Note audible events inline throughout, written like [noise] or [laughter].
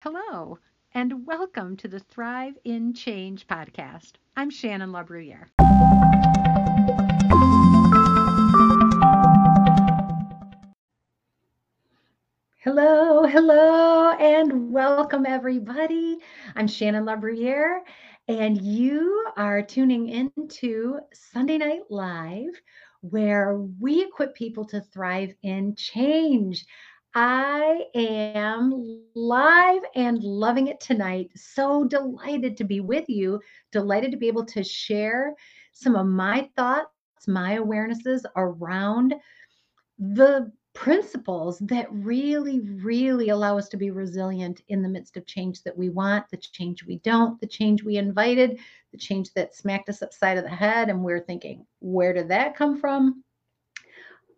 Hello, and welcome to the Thrive in Change podcast. I'm Shannon LaBruyere. Hello, hello, and welcome everybody. I'm Shannon LaBruyere, and you are tuning into Sunday Night Live, where we equip people to thrive in change. I am live and loving it tonight. So delighted to be with you, delighted to be able to share some of my thoughts, my awarenesses around the principles that really, really allow us to be resilient in the midst of change that we want, the change we don't, the change we invited, the change that smacked us upside of the head. And we're thinking, where did that come from?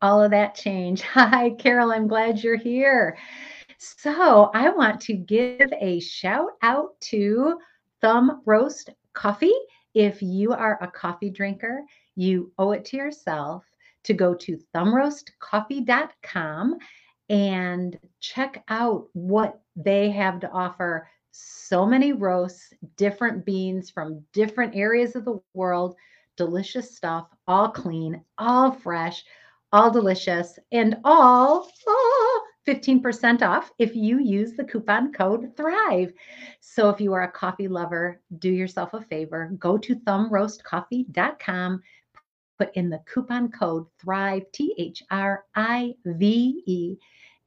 All of that change. [laughs] Hi, Carol. I'm glad you're here. So, I want to give a shout out to Thumb Roast Coffee. If you are a coffee drinker, you owe it to yourself to go to thumbroastcoffee.com and check out what they have to offer. So many roasts, different beans from different areas of the world, delicious stuff, all clean, all fresh all delicious, and all oh, 15% off if you use the coupon code THRIVE. So if you are a coffee lover, do yourself a favor, go to thumbroastcoffee.com, put in the coupon code THRIVE, T H R I V E,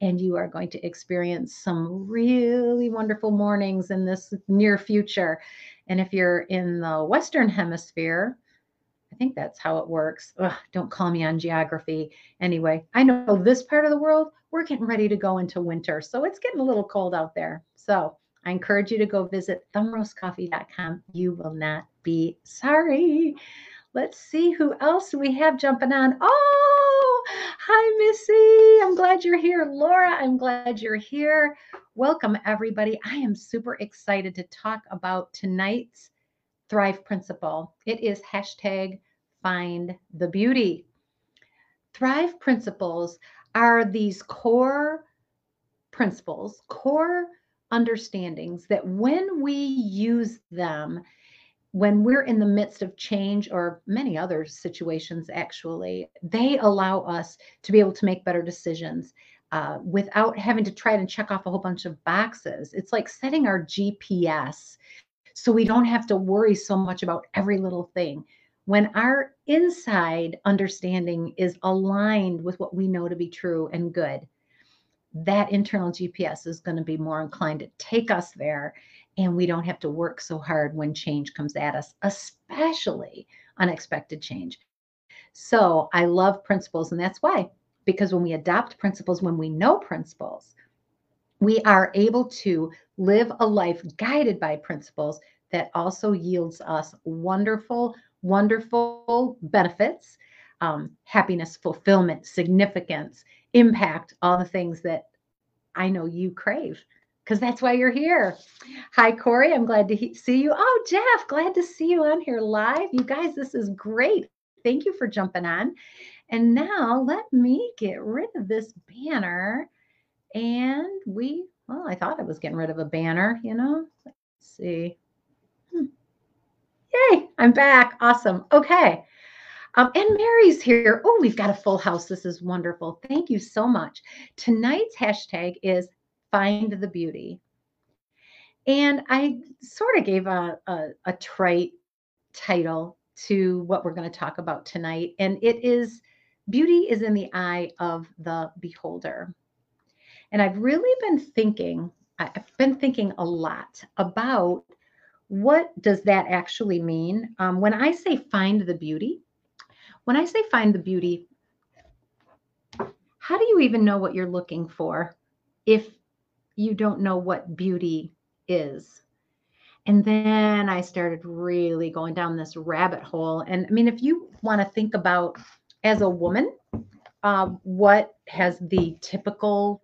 and you are going to experience some really wonderful mornings in this near future. And if you're in the Western Hemisphere, I think that's how it works. Ugh, don't call me on geography. Anyway, I know this part of the world, we're getting ready to go into winter. So it's getting a little cold out there. So I encourage you to go visit thumbroastcoffee.com. You will not be sorry. Let's see who else we have jumping on. Oh, hi, Missy. I'm glad you're here. Laura, I'm glad you're here. Welcome, everybody. I am super excited to talk about tonight's Thrive Principle. It is hashtag find the beauty. Thrive principles are these core principles, core understandings that when we use them, when we're in the midst of change or many other situations, actually, they allow us to be able to make better decisions uh, without having to try to check off a whole bunch of boxes. It's like setting our GPS so we don't have to worry so much about every little thing. When our inside understanding is aligned with what we know to be true and good, that internal GPS is going to be more inclined to take us there. And we don't have to work so hard when change comes at us, especially unexpected change. So I love principles, and that's why, because when we adopt principles, when we know principles, we are able to live a life guided by principles that also yields us wonderful, wonderful benefits, um, happiness, fulfillment, significance, impact, all the things that I know you crave because that's why you're here. Hi, Corey. I'm glad to he- see you. Oh, Jeff, glad to see you on here live. You guys, this is great. Thank you for jumping on. And now let me get rid of this banner and we, well, I thought I was getting rid of a banner, you know. Let's see. Hmm. Yay, I'm back. Awesome. Okay. Um, and Mary's here. Oh, we've got a full house. This is wonderful. Thank you so much. Tonight's hashtag is find the beauty. And I sort of gave a, a, a trite title to what we're going to talk about tonight. And it is beauty is in the eye of the beholder. And I've really been thinking, I've been thinking a lot about what does that actually mean? Um, when I say find the beauty, when I say find the beauty, how do you even know what you're looking for if you don't know what beauty is? And then I started really going down this rabbit hole. And I mean, if you want to think about as a woman, uh, what has the typical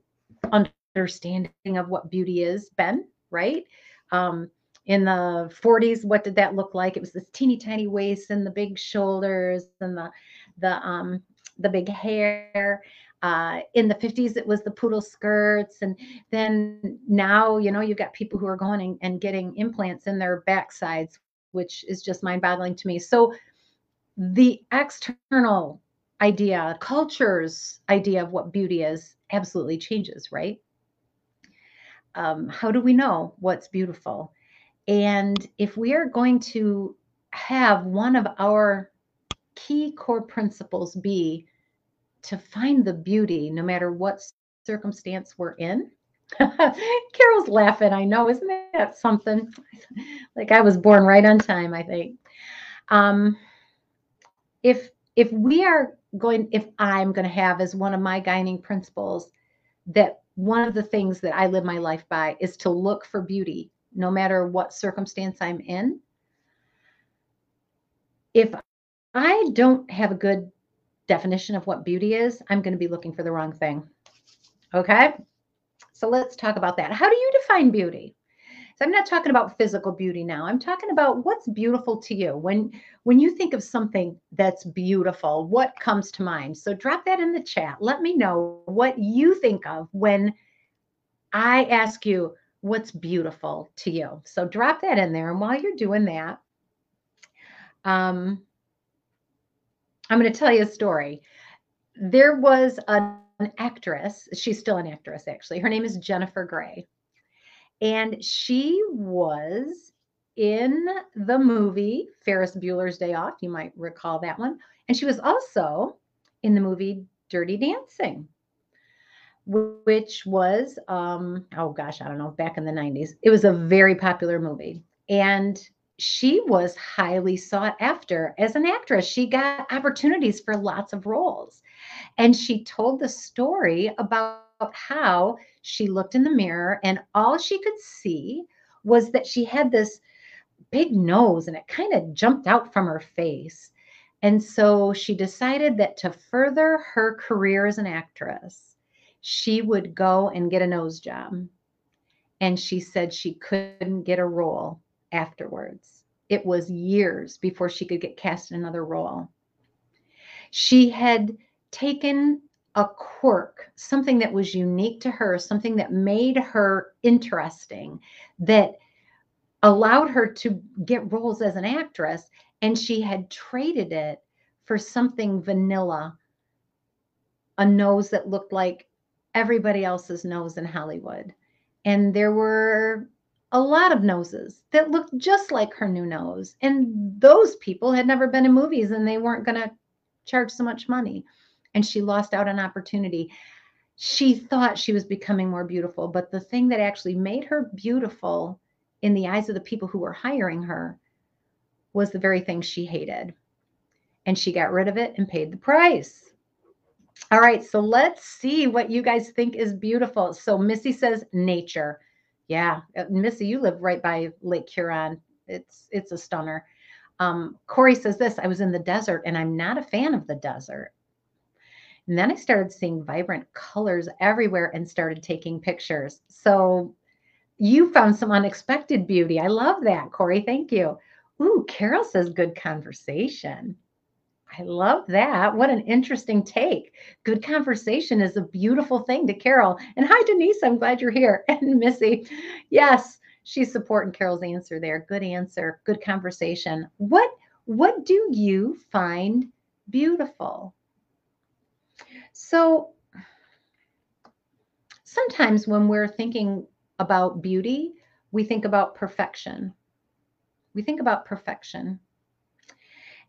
understanding of what beauty is been, right? Um, in the 40s, what did that look like? It was this teeny tiny waist and the big shoulders and the the um the big hair. Uh, in the 50s, it was the poodle skirts. And then now, you know, you've got people who are going and, and getting implants in their backsides, which is just mind boggling to me. So the external idea, culture's idea of what beauty is absolutely changes, right? Um, how do we know what's beautiful? And if we are going to have one of our key core principles be to find the beauty no matter what circumstance we're in. [laughs] Carol's laughing. I know, isn't that something? [laughs] like I was born right on time, I think. Um, if if we are going, if I'm going to have as one of my guiding principles that one of the things that I live my life by is to look for beauty no matter what circumstance I'm in. If I don't have a good definition of what beauty is, I'm going to be looking for the wrong thing. Okay. So let's talk about that. How do you define beauty? So I'm not talking about physical beauty now. I'm talking about what's beautiful to you. When when you think of something that's beautiful, what comes to mind? So drop that in the chat. Let me know what you think of when I ask you what's beautiful to you. So drop that in there. And while you're doing that, um, I'm going to tell you a story. There was an actress, she's still an actress actually. Her name is Jennifer Grey. And she was in the movie Ferris Bueller's Day Off. You might recall that one. And she was also in the movie Dirty Dancing, which was, um, oh gosh, I don't know, back in the 90s. It was a very popular movie. And she was highly sought after as an actress. She got opportunities for lots of roles. And she told the story about how she looked in the mirror and all she could see was that she had this big nose and it kind of jumped out from her face. And so she decided that to further her career as an actress, she would go and get a nose job. And she said she couldn't get a role afterwards. It was years before she could get cast in another role. She had taken a quirk, something that was unique to her, something that made her interesting, that allowed her to get roles as an actress, and she had traded it for something vanilla, a nose that looked like everybody else's nose in Hollywood. And there were a lot of noses that looked just like her new nose. And those people had never been in movies and they weren't going to charge so much money. And she lost out on opportunity. She thought she was becoming more beautiful, but the thing that actually made her beautiful in the eyes of the people who were hiring her was the very thing she hated. And she got rid of it and paid the price. All right, so let's see what you guys think is beautiful. So Missy says nature. Yeah, uh, Missy, you live right by Lake Huron. It's it's a stunner. Um, Corey says this: I was in the desert, and I'm not a fan of the desert. And then I started seeing vibrant colors everywhere and started taking pictures. So you found some unexpected beauty. I love that, Corey. Thank you. Ooh, Carol says good conversation. I love that. What an interesting take. Good conversation is a beautiful thing to Carol. And hi, Denise. I'm glad you're here. [laughs] And Missy, yes, she's supporting Carol's answer there. Good answer. Good conversation. What what do you find beautiful? So sometimes when we're thinking about beauty, we think about perfection. We think about perfection.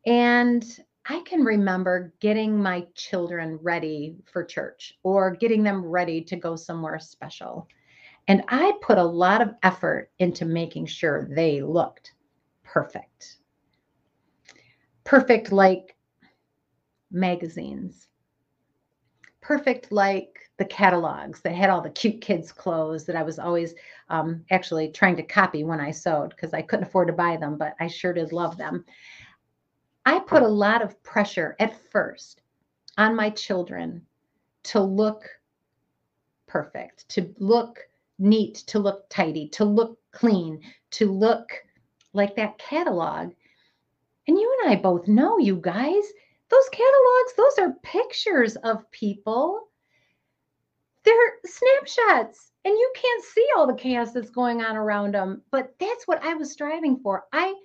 And I can remember getting my children ready for church or getting them ready to go somewhere special. And I put a lot of effort into making sure they looked perfect. Perfect like magazines. Perfect like the catalogs that had all the cute kids' clothes that I was always um, actually trying to copy when I sewed because I couldn't afford to buy them, but I sure did love them. I put a lot of pressure at first on my children to look perfect, to look neat, to look tidy, to look clean, to look like that catalog. And you and I both know, you guys, those catalogs, those are pictures of people. They're snapshots and you can't see all the chaos that's going on around them but that's what i was striving for. I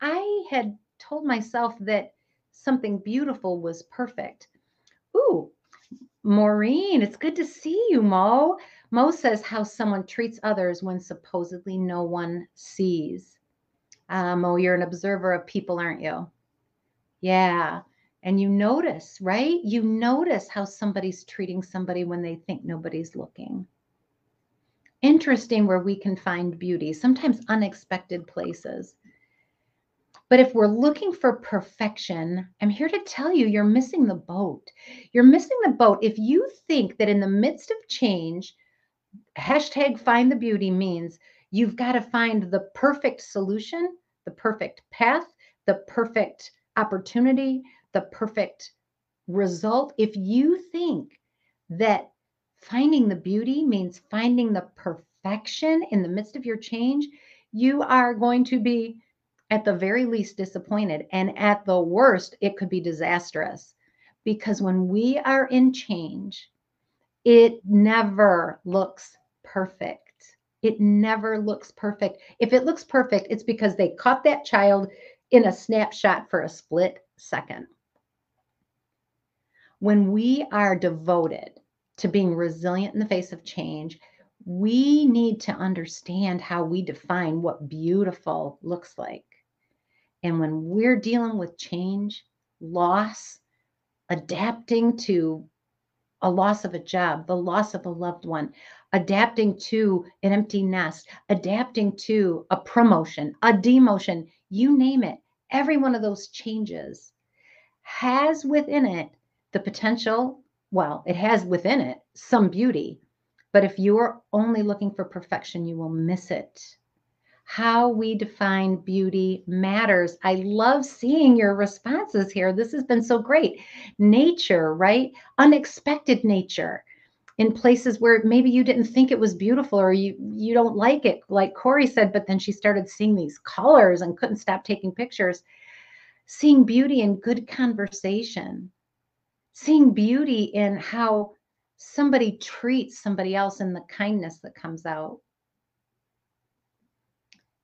i had told myself that something beautiful was perfect. Ooh maureen it's good to see you mo. Mo says how someone treats others when supposedly no one sees. Uh, mo you're an observer of people aren't you? Yeah and you notice, right? You notice how somebody's treating somebody when they think nobody's looking. Interesting where we can find beauty, sometimes unexpected places. But if we're looking for perfection, I'm here to tell you you're missing the boat. You're missing the boat if you think that in the midst of change, hashtag find the beauty means you've got to find the perfect solution, the perfect path, the perfect opportunity, the perfect result. If you think that finding the beauty means finding the perfection in the midst of your change, you are going to be at the very least disappointed. And at the worst, it could be disastrous. Because when we are in change, it never looks perfect. It never looks perfect. If it looks perfect, it's because they caught that child in a snapshot for a split second when we are devoted to being resilient in the face of change, we need to understand how we define what beautiful looks like. And when we're dealing with change, loss, adapting to a loss of a job, the loss of a loved one, adapting to an empty nest, adapting to a promotion, a demotion, you name it, every one of those changes has within it the potential, well, it has within it some beauty. But if you're only looking for perfection, you will miss it. How we define beauty matters. I love seeing your responses here. This has been so great. Nature, right? Unexpected nature in places where maybe you didn't think it was beautiful or you you don't like it like corey said but then she started seeing these colors and couldn't stop taking pictures seeing beauty in good conversation seeing beauty in how somebody treats somebody else and the kindness that comes out.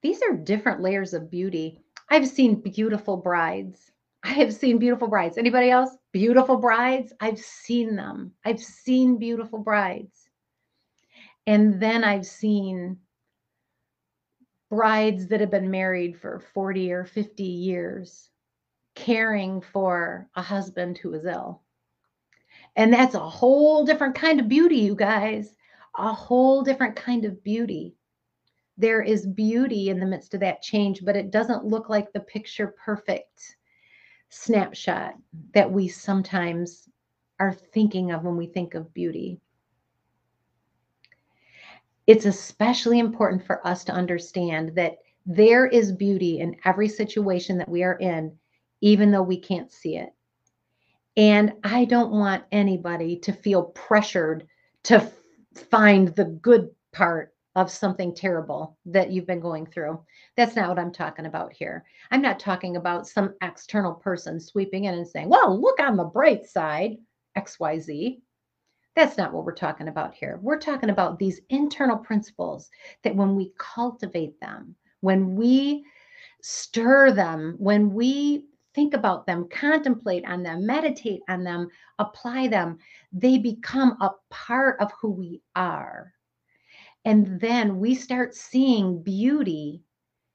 These are different layers of beauty. I've seen beautiful brides. I have seen beautiful brides. Anybody else? Beautiful brides? I've seen them. I've seen beautiful brides. And then I've seen brides that have been married for 40 or 50 years, caring for a husband who is ill. And that's a whole different kind of beauty, you guys. A whole different kind of beauty. There is beauty in the midst of that change, but it doesn't look like the picture perfect snapshot that we sometimes are thinking of when we think of beauty. It's especially important for us to understand that there is beauty in every situation that we are in, even though we can't see it. And I don't want anybody to feel pressured to f- find the good part of something terrible that you've been going through. That's not what I'm talking about here. I'm not talking about some external person sweeping in and saying, well, look on the bright side, XYZ. That's not what we're talking about here. We're talking about these internal principles that when we cultivate them, when we stir them, when we think about them, contemplate on them, meditate on them, apply them, they become a part of who we are. And then we start seeing beauty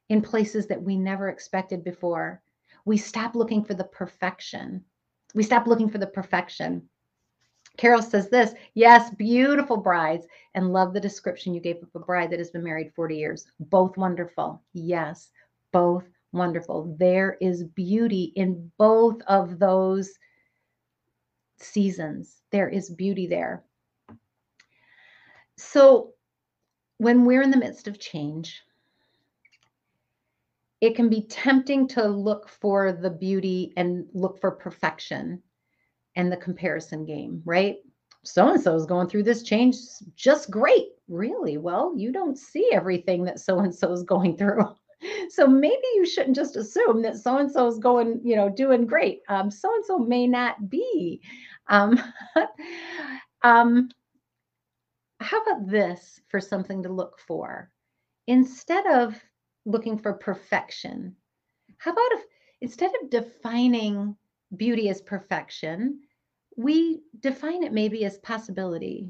in places that we never expected before. We stop looking for the perfection. We stop looking for the perfection. Carol says this Yes, beautiful brides, and love the description you gave of a bride that has been married 40 years. Both wonderful. Yes, both wonderful. There is beauty in both of those seasons. There is beauty there. So, when we're in the midst of change, it can be tempting to look for the beauty and look for perfection and the comparison game, right? So and so is going through this change just great. Really? Well, you don't see everything that so and so is going through. So maybe you shouldn't just assume that so and so is going, you know, doing great. So and so may not be. Um, [laughs] um, how about this for something to look for? Instead of looking for perfection, how about if instead of defining beauty as perfection, we define it maybe as possibility?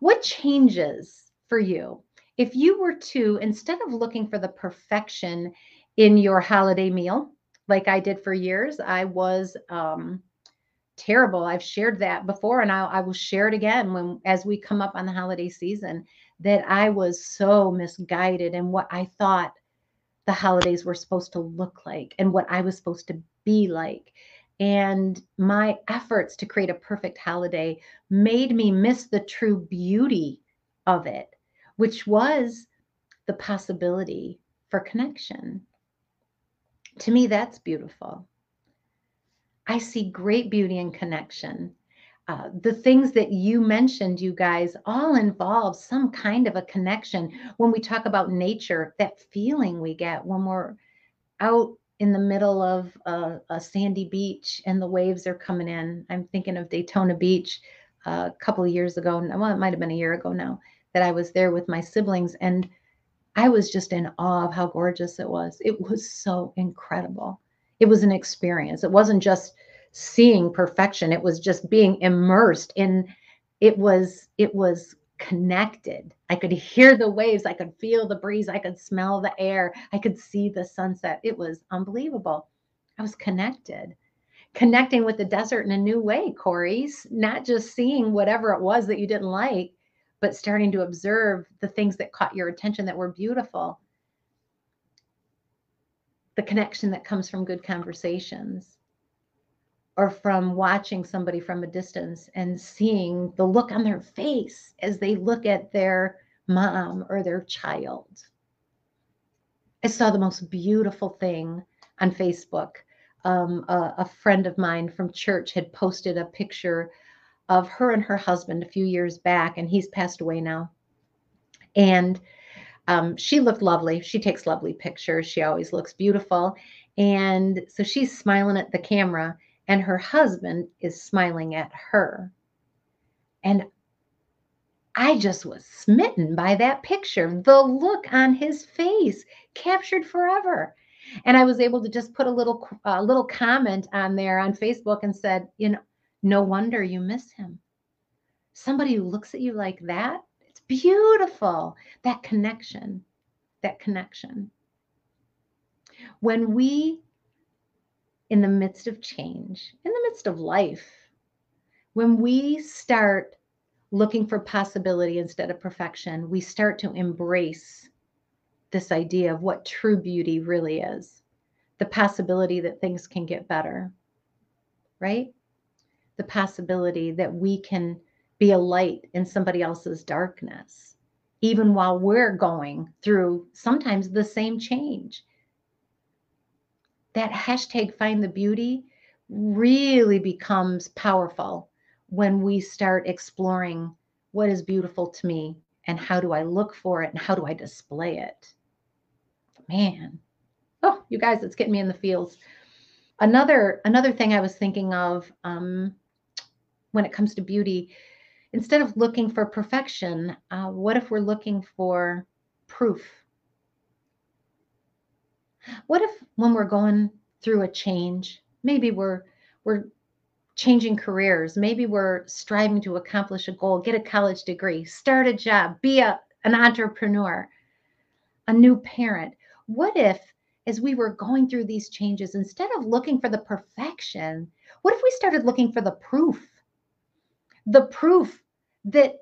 What changes for you if you were to, instead of looking for the perfection in your holiday meal, like I did for years, I was um, terrible. I've shared that before, and I, I will share it again when as we come up on the holiday season. That I was so misguided in what I thought the holidays were supposed to look like and what I was supposed to be like. And my efforts to create a perfect holiday made me miss the true beauty of it, which was the possibility for connection. To me, that's beautiful. I see great beauty and connection. Uh, the things that you mentioned, you guys, all involve some kind of a connection. When we talk about nature, that feeling we get when we're out in the middle of a, a sandy beach and the waves are coming in. I'm thinking of Daytona Beach uh, a couple of years ago. Well, it might have been a year ago now that I was there with my siblings, and I was just in awe of how gorgeous it was. It was so incredible. It was an experience. It wasn't just seeing perfection. It was just being immersed in it was it was connected. I could hear the waves, I could feel the breeze, I could smell the air, I could see the sunset. It was unbelievable. I was connected. Connecting with the desert in a new way, Corey's, not just seeing whatever it was that you didn't like, but starting to observe the things that caught your attention that were beautiful. The connection that comes from good conversations or from watching somebody from a distance and seeing the look on their face as they look at their mom or their child. I saw the most beautiful thing on Facebook. Um, a, a, friend of mine from church had posted a picture of her and her husband a few years back, and he's passed away now. And um, she looked lovely. She takes lovely pictures. She always looks beautiful. And so she's smiling at the camera, and her husband is smiling at her. And I just was smitten by that picture. The look on his face captured forever. And I was able to just put a little a little comment on there on Facebook and said, you know, no wonder you miss him. Somebody who looks at you like that, it's beautiful. That connection, that connection. When we, in the midst of change, in the midst of life, when we start looking for possibility instead of perfection, we start to embrace this idea of what true beauty really is the possibility that things can get better, right? The possibility that we can be a light in somebody else's darkness, even while we're going through sometimes the same change. That hashtag find the beauty really becomes powerful when we start exploring what is beautiful to me and how do I look for it and how do I display it. Man, oh, you guys, it's getting me in the feels. Another another thing I was thinking of um, when it comes to beauty, instead of looking for perfection, uh, what if we're looking for proof? What if when we're going through a change, maybe we're we're changing careers, maybe we're striving to accomplish a goal, get a college degree, start a job, be a, an entrepreneur, a new parent. What if as we were going through these changes, instead of looking for the perfection, what if we started looking for the proof? The proof that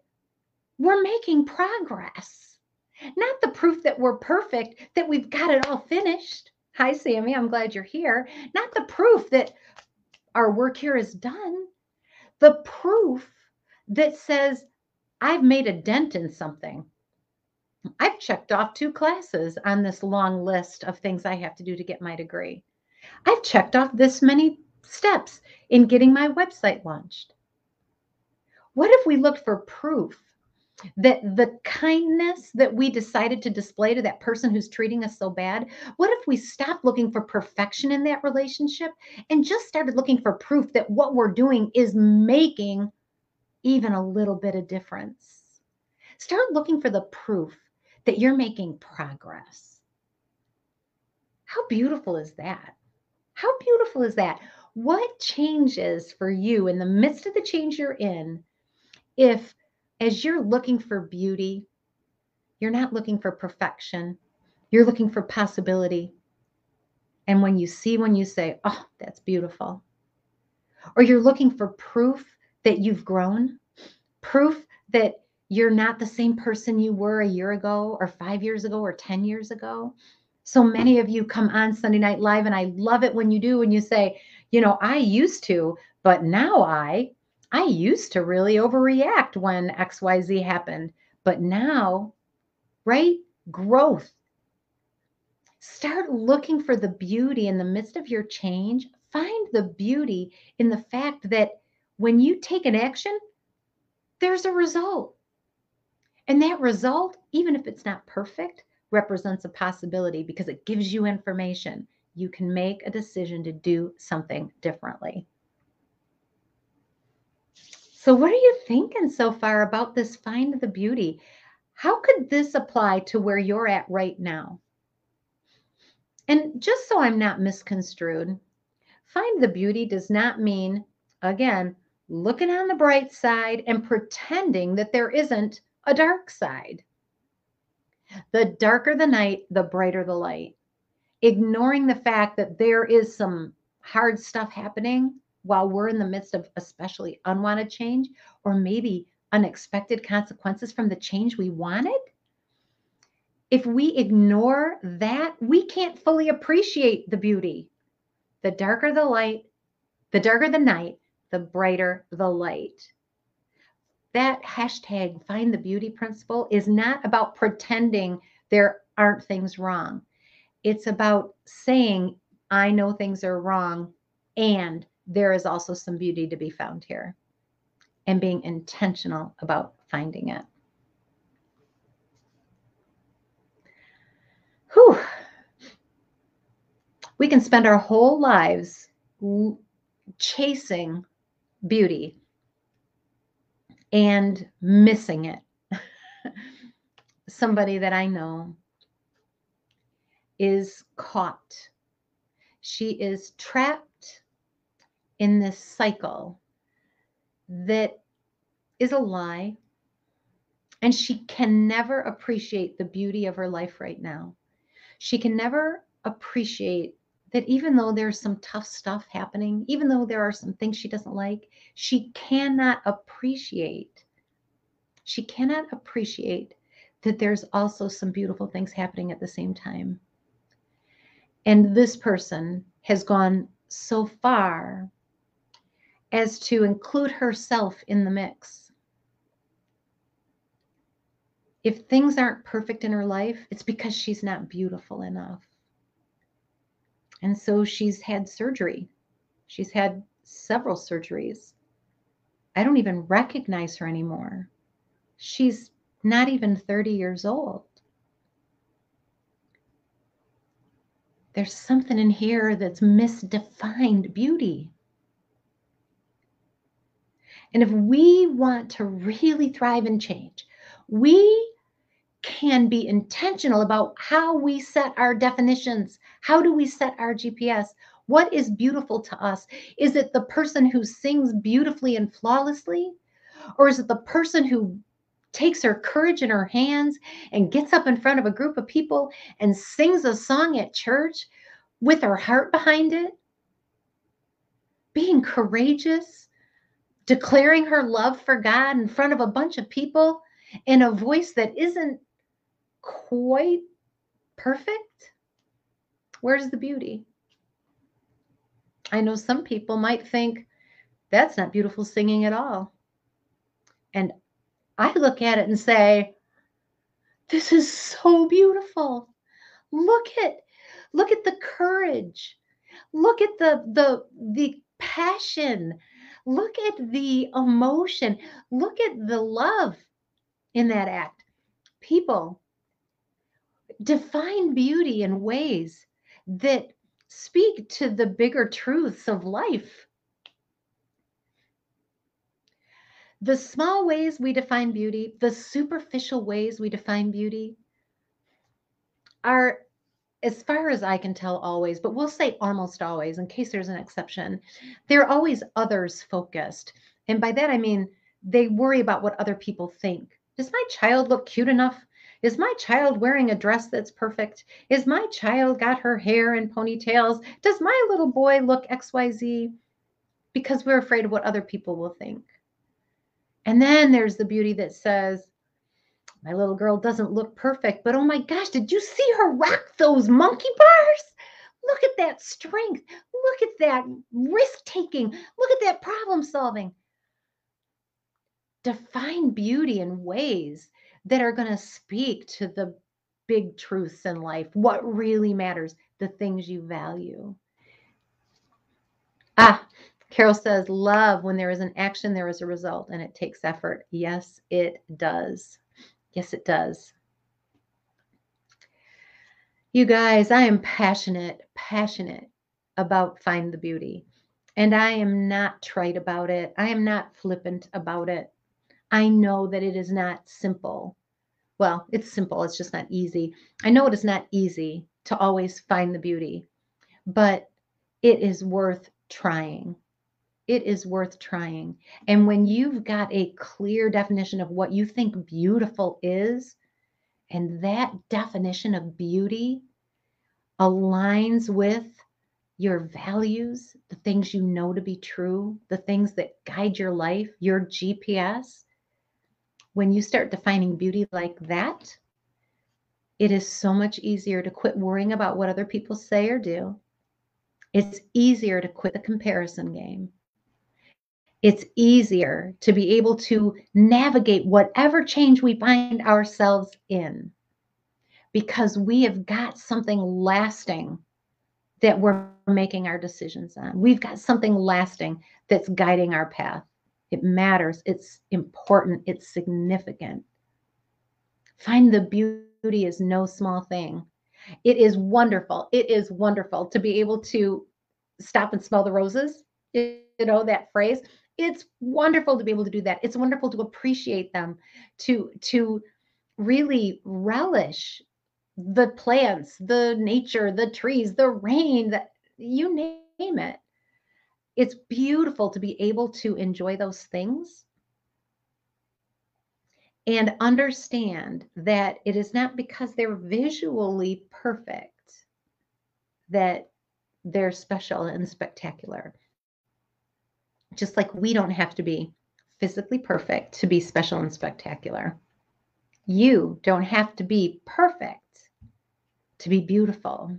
we're making progress, not the proof that we're perfect, that we've got it all finished. Hi, Sammy. I'm glad you're here. Not the proof that our work here is done, the proof that says, I've made a dent in something. I've checked off two classes on this long list of things I have to do to get my degree. I've checked off this many steps in getting my website launched. What if we looked for proof that the kindness that we decided to display to that person who's treating us so bad, what if we stopped looking for perfection in that relationship and just started looking for proof that what we're doing is making even a little bit of difference? Start looking for the proof that you're making progress. How beautiful is that? How beautiful is that? What changes for you in the midst of the change you're in if, as you're looking for beauty, you're not looking for perfection, you're looking for possibility. And when you see when you say, oh, that's beautiful, or you're looking for proof that you've grown, proof that you're not the same person you were a year ago, or five years ago, or 10 years ago. So many of you come on Sunday Night Live, and I love it when you do, and you say, you know, I used to, but now I, I used to really overreact when XYZ happened, but now, right? Growth. Start looking for the beauty in the midst of your change. Find the beauty in the fact that when you take an action, there's a result. And that result, even if it's not perfect, represents a possibility because it gives you information. You can make a decision to do something differently. So, what are you thinking so far about this find the beauty? How could this apply to where you're at right now? And just so I'm not misconstrued, find the beauty does not mean, again, looking on the bright side and pretending that there isn't a dark side. The darker the night, the brighter the light. Ignoring the fact that there is some hard stuff happening while we're in the midst of especially unwanted change or maybe unexpected consequences from the change we wanted. If we ignore that, we can't fully appreciate the beauty. The darker the light, the darker the night, the brighter the light that hashtag find the beauty principle is not about pretending there aren't things wrong. It's about saying, I know things are wrong, and there is also some beauty to be found here, and being intentional about finding it. Whew. We can spend our whole lives chasing beauty and missing it. [laughs] Somebody that I know is caught. She is trapped in this cycle that is a lie. And she can never appreciate the beauty of her life right now. She can never appreciate that even though there's some tough stuff happening, even though there are some things she doesn't like, she cannot appreciate. She cannot appreciate that there's also some beautiful things happening at the same time. And this person has gone so far as to include herself in the mix. If things aren't perfect in her life, it's because she's not beautiful enough. And so she's had surgery. She's had several surgeries. I don't even recognize her anymore. She's not even 30 years old. There's something in here that's misdefined beauty. And if we want to really thrive and change, we can be intentional about how we set our definitions. How do we set our GPS? What is beautiful to us? Is it the person who sings beautifully and flawlessly? Or is it the person who takes her courage in her hands and gets up in front of a group of people and sings a song at church with her heart behind it? Being courageous, declaring her love for God in front of a bunch of people in a voice that isn't quite perfect, where's the beauty? I know some people might think that's not beautiful singing at all. And I look at it and say, this is so beautiful. Look at look at the courage. Look at the the the passion. Look at the emotion. Look at the love in that act. People define beauty in ways that speak to the bigger truths of life. the small ways we define beauty, the superficial ways we define beauty are, as far as I can tell, always, but we'll say almost always in case there's an exception, they're always others focused. And by that, I mean they worry about what other people think. Does my child look cute enough? Is my child wearing a dress that's perfect? Is my child got her hair in ponytails? Does my little boy look XYZ? Because we're afraid of what other people will think. And then there's the beauty that says, my little girl doesn't look perfect, but oh my gosh, did you see her rock those monkey bars? Look at that strength. Look at that risk taking. Look at that problem solving. Define beauty in ways that are going to speak to the big truths in life, what really matters, the things you value. Ah, Carol says, love, when there is an action, there is a result, and it takes effort. Yes, it does. Yes, it does. You guys, I am passionate, passionate about Find the Beauty. And I am not trite about it. I am not flippant about it. I know that it is not simple. Well, it's simple, it's just not easy. I know it is not easy to always find the beauty, but it is worth trying. It is worth trying. And when you've got a clear definition of what you think beautiful is, and that definition of beauty aligns with your values, the things you know to be true, the things that guide your life, your GPS, when you start defining beauty like that, it is so much easier to quit worrying about what other people say or do. It's easier to quit the comparison game. It's easier to be able to navigate whatever change we find ourselves in because we have got something lasting that we're making our decisions on. We've got something lasting that's guiding our path. It matters. It's important. It's significant. Find the beauty is no small thing. It is wonderful. It is wonderful to be able to stop and smell the roses. You know that phrase. It's wonderful to be able to do that. It's wonderful to appreciate them, to to really relish the plants, the nature, the trees, the rain, that you name it it's beautiful to be able to enjoy those things and understand that it is not because they're visually perfect that they're special and spectacular. Just like we don't have to be physically perfect to be special and spectacular. You don't have to be perfect to be beautiful.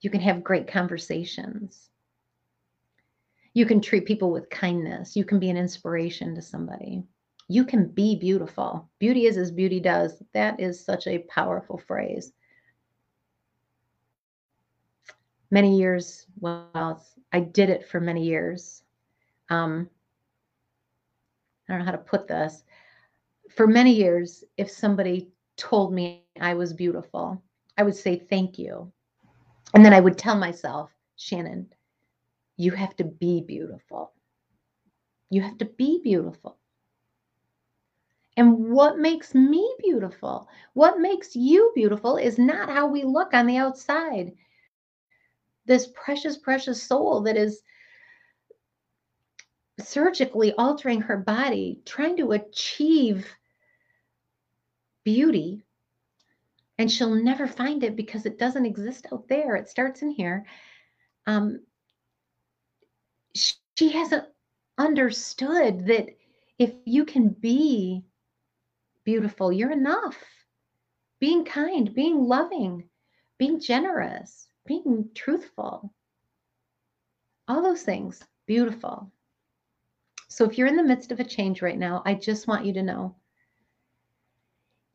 You can have great conversations. You can treat people with kindness. You can be an inspiration to somebody. You can be beautiful. Beauty is as beauty does. That is such a powerful phrase. Many years, well, I did it for many years. Um, I don't know how to put this. For many years, if somebody told me I was beautiful, I would say thank you. And then I would tell myself, Shannon, you have to be beautiful. You have to be beautiful. And what makes me beautiful, what makes you beautiful, is not how we look on the outside. This precious, precious soul that is surgically altering her body, trying to achieve beauty. And she'll never find it because it doesn't exist out there. It starts in here. Um, she hasn't understood that if you can be beautiful, you're enough. Being kind, being loving, being generous, being truthful, all those things, beautiful. So if you're in the midst of a change right now, I just want you to know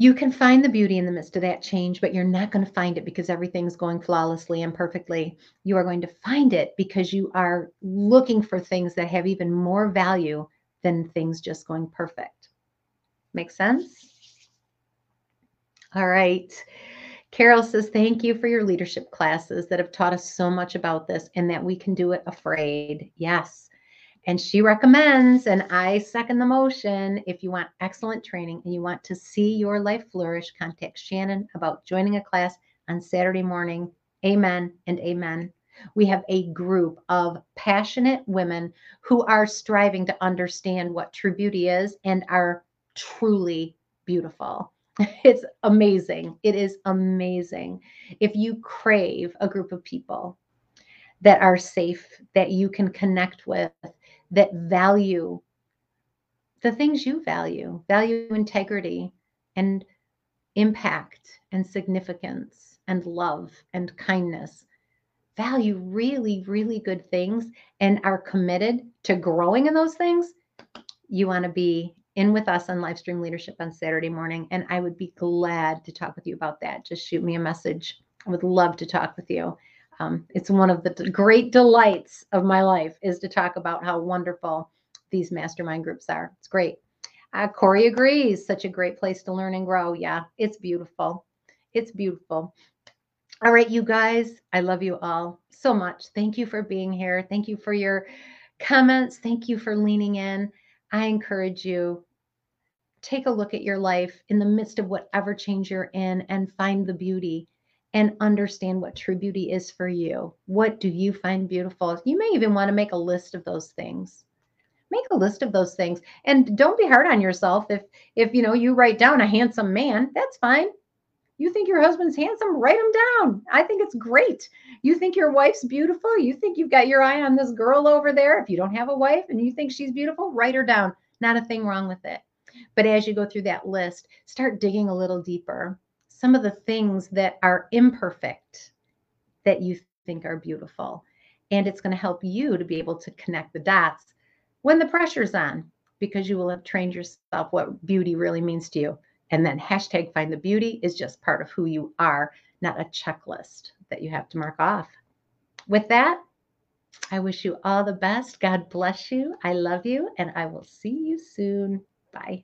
you can find the beauty in the midst of that change, but you're not going to find it because everything's going flawlessly and perfectly. You are going to find it because you are looking for things that have even more value than things just going perfect. Make sense? All right. Carol says, Thank you for your leadership classes that have taught us so much about this and that we can do it afraid. Yes. And she recommends, and I second the motion. If you want excellent training and you want to see your life flourish, contact Shannon about joining a class on Saturday morning. Amen and amen. We have a group of passionate women who are striving to understand what true beauty is and are truly beautiful. [laughs] It's amazing. It is amazing. If you crave a group of people that are safe, that you can connect with, that value the things you value, value integrity and impact and significance and love and kindness, value really, really good things and are committed to growing in those things, you want to be in with us on live stream Leadership on Saturday morning. And I would be glad to talk with you about that. Just shoot me a message. I would love to talk with you. Um, it's one of the great delights of my life is to talk about how wonderful these mastermind groups are. It's great. Uh, Corey agrees. Such a great place to learn and grow. Yeah, it's beautiful. It's beautiful. All right, you guys, I love you all so much. Thank you for being here. Thank you for your comments. Thank you for leaning in. I encourage you take a look at your life in the midst of whatever change you're in and find the beauty and understand what true beauty is for you. What do you find beautiful? You may even want to make a list of those things. Make a list of those things and don't be hard on yourself if if you know you write down a handsome man, that's fine. You think your husband's handsome? Write him down. I think it's great. You think your wife's beautiful? You think you've got your eye on this girl over there? If you don't have a wife and you think she's beautiful, write her down. Not a thing wrong with it. But as you go through that list, start digging a little deeper. Some of the things that are imperfect that you think are beautiful. And it's going to help you to be able to connect the dots when the pressure's on, because you will have trained yourself what beauty really means to you. And then hashtag find the beauty is just part of who you are, not a checklist that you have to mark off. With that, I wish you all the best. God bless you. I love you, and I will see you soon. Bye.